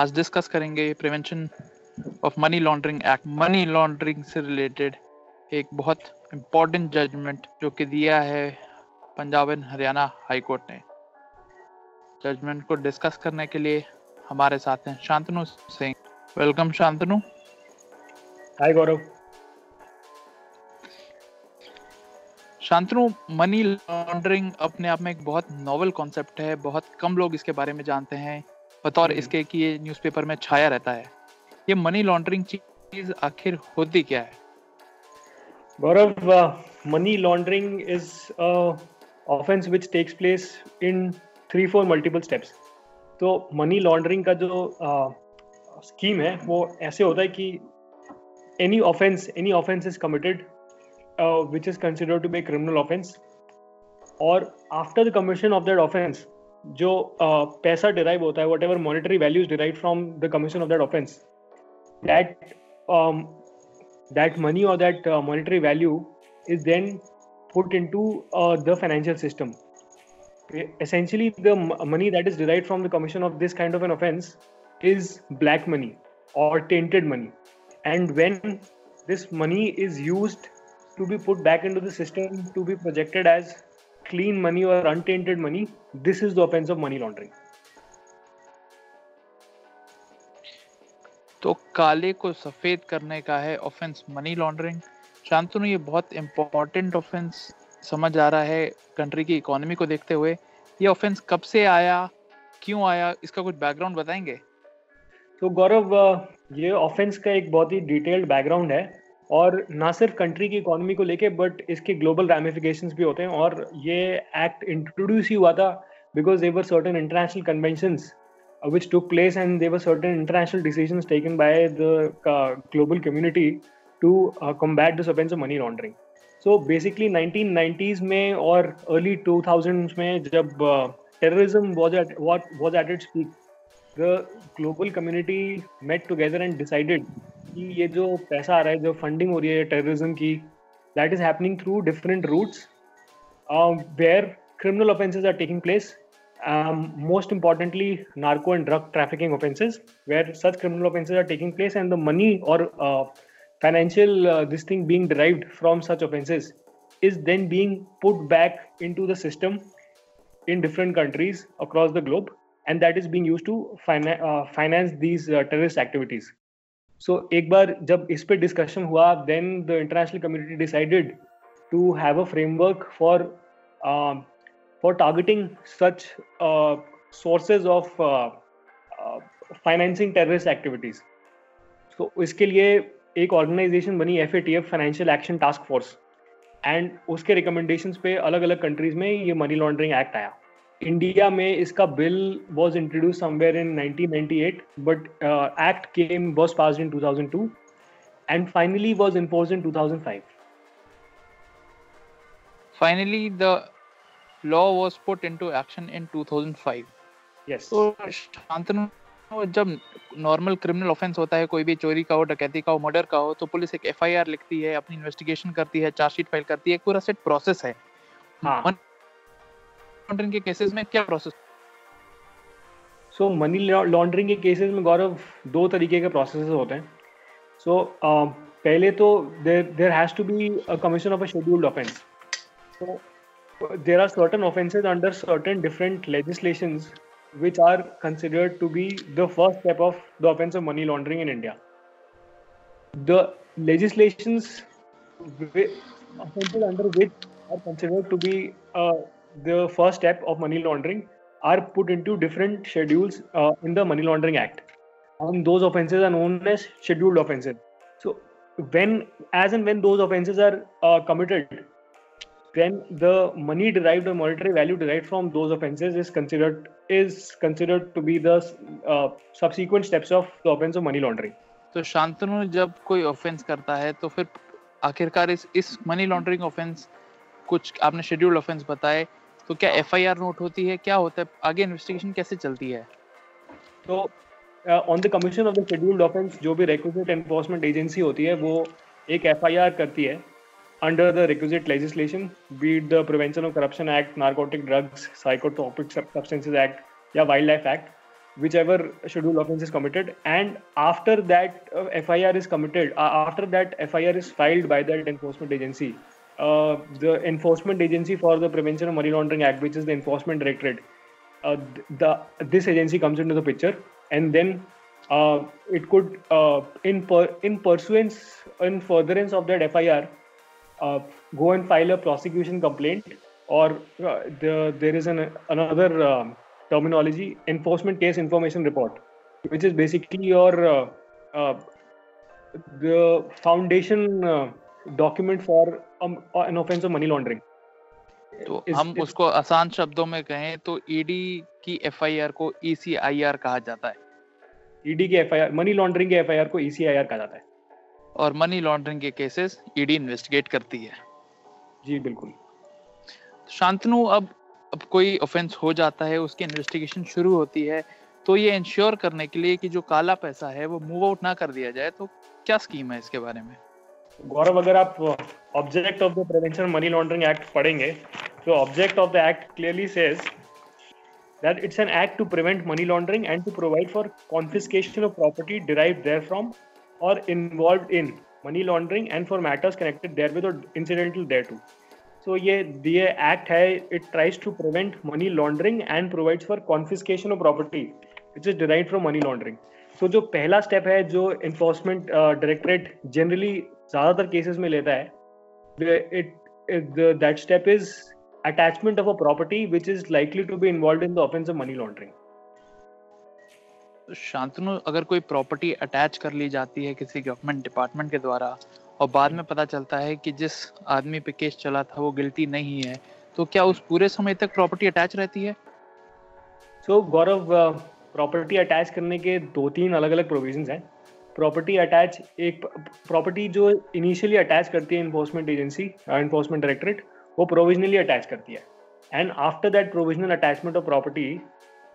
आज डिस्कस करेंगे prevention of money laundering act money laundering से रिलेटेड एक बहुत इम्पोर्टेंट जजमेंट जो कि दिया है Punjab and Haryana high court ने। जजमेंट को डिस्कस करने के लिए हमारे साथ हैं Shantanu Singh. Welcome Shantanu. Hi Gaurav Shantanu money laundering अपने आप में एक बहुत नॉवल कॉन्सेप्ट है बहुत कम लोग इसके बारे में जानते हैं। बतौर इसके कि ये न्यूज़पेपर में छाया रहता है। ये मनी लॉन्ड्रिंग चीज़ आखिर होती क्या है? Gaurav money laundering is offence which takes place in three four multiple steps तो मनी लॉन्ड्रिंग का जो स्कीम uh, है वो ऐसे होता है कि any offence any offence is committed which is consider to be criminal offence और after the commission of that offence जो uh, पैसा डिराइव होता है whatever monetary values derive from the commission of that offence that that money or that uh, monetary value is then put into uh, the financial system. Essentially, the m- money that is derived from the commission of this kind of an offense is black money or tainted money. And when this money is used to be put back into the system to be projected as clean money or untainted money, this is the offense of money laundering. तो काले को सफ़ेद करने का है offence money laundering Shantanu ये बहुत important offence समझ आ रहा है कंट्री की इकोनॉमी को देखते हुए। ये ऑफेंस कब से आया क्यों आया इसका कुछ बैकग्राउंड बताएँगे? तो गौरव ये ऑफेंस का एक बहुत ही डिटेल्ड बैकग्राउंड है। और ना सिर्फ़ कंट्री की इकोनॉमी को लेके बट इसके ग्लोबल रेमिफिकेशन भी होते हैं। और ये एक्ट इंट्रोड्यूस ही हुआ था because there certain international convention which took place and there certain international decision taken by the global community to combat the suspense of money laundering so basically nineteen nineties में और early two thousand में जब terrorism was at its peak the global community met together and decided कि ये जो पैसा आ रहा है, जो फंडिंग हो रही है टेररिज्म की that is happening through different routes where criminal offences are taking place most importantly narco and drug trafficking offences where such criminal offences are taking place and the money और financial this thing being derive from such offences is then being put back in to the system in different countries across the globe and that is being use to finance these terrorist activities so एक बार जब इस पे discussion हुआ then the international community decided to have a framework for for targeting such sources of financing terrorist activities तो इसके लिए एक organisation बनी F A T F financial action task force and उसके रिकमेंडेशंस पे अलग अलग कंट्रीज़ में ये मनी लॉन्ड्रिंग एक्ट आया। इंडिया में इसका bill was introduce somewhere in 1998 but act came was passed in 2002 and finally was enforced in 2005 finally the law was put into action in 2005 yes. तो शांतनु जब नॉर्मल क्रिमिनल ऑफेंस होता है कोई भी चोरी का हो डकैती का हो मर्डर का हो तो पुलिस एक एफआईआर लिखती है अपनी इन्वेस्टिगेशन करती है चार्जशीट फ़ाइल करती है एक पूरा सेट प्रोसेस है। हाँ। लॉन्ड्रिंग के केसेस में क्या प्रोसेस सो मनी लॉन्ड्रिंग के केसेस में गौरव दो तरीके के प्रोसेस होते हैं सो so, uh, पहले तो there there has to be a commission of a scheduled offence are certain offenses under certain different legislations which are considered to be the first step of the offense of money laundering in India. The legislations offenses under which are considered to be uh, the first step of money laundering are put into different schedules uh, in the Money Laundering Act. And those offenses are known as scheduled offenses. So when, as and when those offenses are uh, committed, then the money derived or monetary value derived from those offences is considered is considered to be the uh, subsequent steps of the offence of money laundering. तो शांतनु जब कोई offence करता है तो फिर आखिरकार इस इस मनी लॉन्ड्रिंग ऑफेंस कुछ आपने शेड्यूल्ड ऑफेंस बताए तो क्या एफआईआर नोट होती है क्या होता है आगे इन्वेस्टिगेशन कैसे चलती है तो on the commission of the scheduled offence जो भी रिक्विजिट एनफोर्समेंट एजेंसी होती है वो एक एफआईआर करती है under the requisite legislation, be it the Prevention of Corruption Act, Narcotic Drugs, Psychotropic Substances Act, yeah, Wildlife Act, whichever schedule offense is committed, and after that uh, FIR is committed, uh, after that FIR is filed by that enforcement agency, uh, the enforcement agency for the Prevention of Money Laundering Act, which is the Enforcement Directorate, uh, the this agency comes into the picture, and then uh, it could uh, in per, in pursuance in furtherance of that FIR uh, go and file a prosecution complaint or the, there is an, another um, terminology enforcement case information report which is basically your the foundation uh, for an offense of money laundering. तो इस, हम इस, उसको आसान शब्दों में कहें तो ईडी की एफआईआर को ईसीआईआर कहा जाता है। ईडी की एफआईआर मनी लॉन्ड्रिंग की एफआईआर को ईसीआईआर कहा जाता है। और मनी लॉन्ड्रिंग के केसेस ईडी इन्वेस्टिगेट करती है। जी बिल्कुल। शांतनु अब अब कोई ऑफेंस हो जाता है उसकी इन्वेस्टिगेशन शुरू होती है तो ये इंश्योर करने के लिए कि जो काला पैसा है वो मूव आउट ना कर दिया जाए तो क्या स्कीम है इसके बारे में? गौरव, अगर आप object of the prevention money laundering act पढ़ेंगे तो object of the act clearly says that it's an act to prevent money laundering and to provide for confiscation of property derive therefrom और involve in money laundering and for matters connected therewith incidental thereto so ये दिए act है it tries to prevent money laundering and provides for confiscation of property which is derive from money laundering तो जो पहला step है, जो enforcement directorate generally ज़्यादातर cases में लेता है। That step is attachment of a property which is likely to be involved in the offense of money laundering. तो शांतनु अगर कोई प्रॉपर्टी अटैच कर ली जाती है किसी गवर्नमेंट डिपार्टमेंट के द्वारा और बाद में पता चलता है कि जिस आदमी पे केस चला था वो गिल्टी नहीं है तो क्या उस पूरे समय तक प्रॉपर्टी अटैच रहती है? So so, Gaurav property attach करने के दो तीन अलग अलग प्रोविज़न हैं। प्रॉपर्टी अटैच एक प्रॉपर्टी जो इनिशियली अटैच करती है इन्फोर्समेंट एजेंसी इन्फोर्समेंट डायरेक्टरेट वो प्रोविजनली अटैच करती है। And after that provisional attachment of property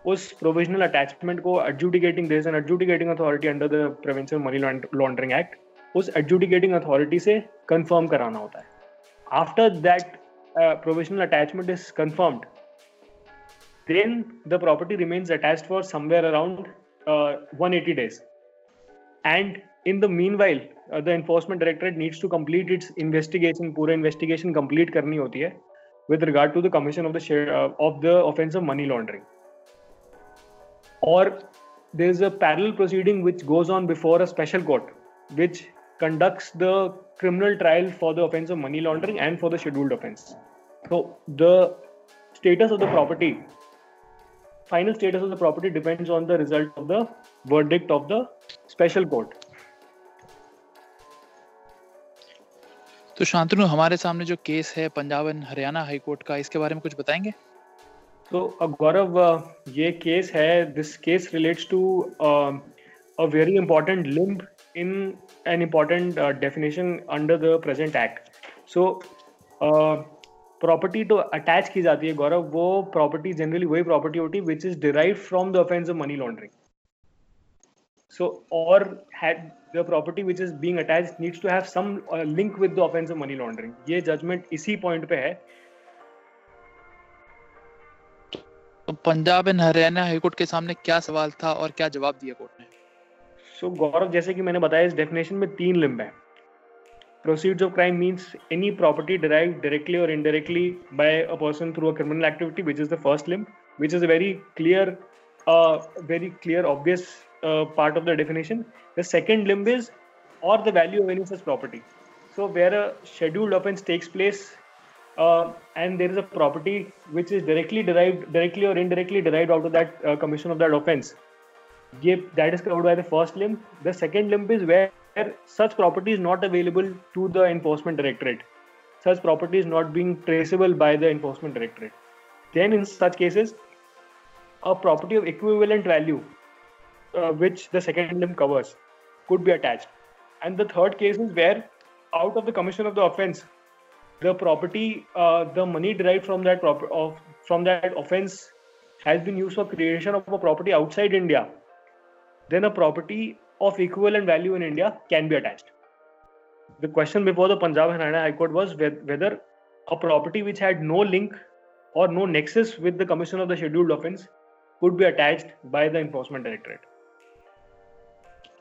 उस प्रोविजनल अटैचमेंट को adjudicating there an adjudicating authority under the prevention money laundering act उस एडजुडिकेटिंग अथॉरिटी से कंफर्म कराना होता है। After that provisional attachment is confirmed then the property remains attached for somewhere around uh, 180 days and in the meanwhile uh, the enforcement directorate needs to complete its investigation pura investigation complete karni hoti hai with regard to the commission of the share, uh, of the offense of money laundering. Or there is a parallel proceeding which goes on before a special court which conducts the criminal trial for the offense of money laundering and for the scheduled offense so the status of the property final status of the property depends on the result of the verdict of the special court तो शांतनु हमारे सामने जो case है Punjab and Haryana high court का इसके बारे में कुछ बताएँगे? तो गौरव ये केस है this case relates to a very important limb in an important definition under the present act so property तो अटैच की जाती है गौरव वो प्रॉपर्टी जनरली वही प्रॉपर्टी होती है which is derive from the offence of money laundering so or had the property which is being attached needs to have some uh, link with the offense of money laundering ये judgment इसी point पे है तो Punjab and Haryana high court के सामने क्या सवाल था और क्या जवाब दिया कोर्ट ने सो so, गौरव जैसे कि मैंने बताया इस डेफिनेशन में तीन लिम्ब है proceeds of crime means any property derived directly or indirectly by a person through a criminal activity which is the first limb which is a very clear uh, very clear obvious uh, part of the definition the second limb is or the value of any such property so where a scheduled offense takes place uh, and there is a property which is directly derived, directly or indirectly derived out of that uh, commission of that offense. that is covered by the first limb. The second limb is where such property is not available to the enforcement directorate. such property is not being traceable by the enforcement directorate. Then, in such cases, a property of equivalent value, uh, which the second limb covers, could be attached. And the third case is where, out of the commission of the offense, the property, uh, the money derived from that prop- of from that offense has been used for creation of a property outside India. Then a property of equivalent value in India can be attached. The question before the Punjab Haryana High Court was whether a property which had no link or no nexus with the commission of the scheduled offense could be attached by the enforcement directorate.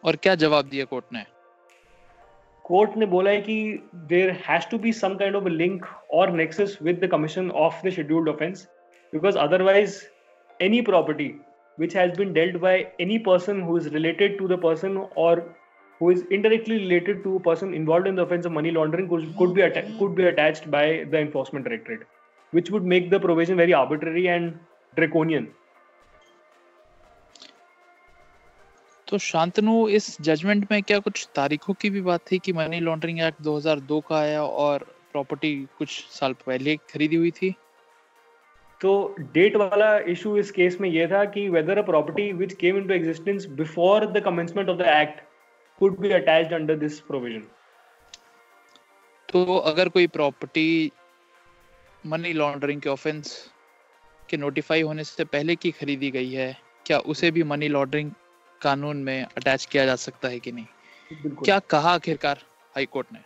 और क्या जवाब दिया court ने? Court ने बोला है कि there has to be some of link और nexus with the commission of the scheduled offence because otherwise any property which has been dealt by any person who is related to the person और who is indirectly related to person involve in the of money laundering could be attached by the enforcement directorate which would make the provision very arbitrary and draconian तो शांतनु इस judgement में क्या कुछ तारीखों की भी बात थी कि मनी लॉन्ड्रिंग एक्ट 2002 का आया और प्रॉपर्टी कुछ साल पहले खरीदी हुई थी? तो डेट वाला इशू इस केस में ये था कि whether a property which came into existence before the commencement of the act could be attached under this provision तो अगर कोई प्रॉपर्टी मनी लॉन्ड्रिंग के ऑफेंस के नोटिफाई होने से पहले की खरीदी गई है क्या उसे भी मनी लॉन्ड्रिंग कानून में अटैच किया जा सकता है कि नहीं क्या कहा आखिरकार हाई कोर्ट ने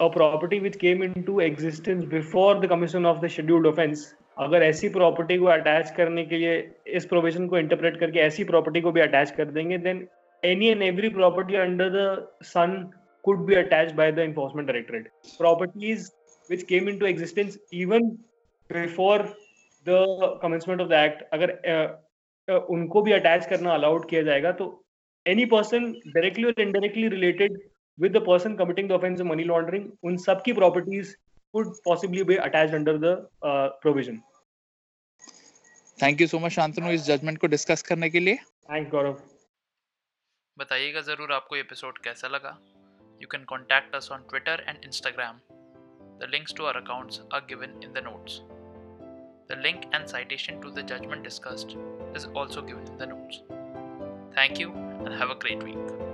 a property which came into existence before the commission of the scheduled offense अगर ऐसी प्रॉपर्टी को अटैच करने के लिए इस प्रोविज़न को इंटरप्रेट करके ऐसी प्रॉपर्टी को भी अटैच कर देंगे then any and every property under the sun could be attached by the enforcement directorate properties which came into existence even before the commencement of the act अगर uh, uh, उनको भी attach करना allowed किया जाएगा। तो any person directly और indirectly related with the person committing the offense of money laundering उन सब की could possibly be attached under the uh, provision. Thank you so much Shantanu इस जजमेंट को डिस्कस करने के लिए। थैंक गौरव बताइएगा ज़रूर आपको एपिसोड कैसा लगा। You can contact us on Twitter and Instagram the links to our accounts are given in the notes The link and citation to the judgment discussed. Is also given in the notes. Thank you and have a great week.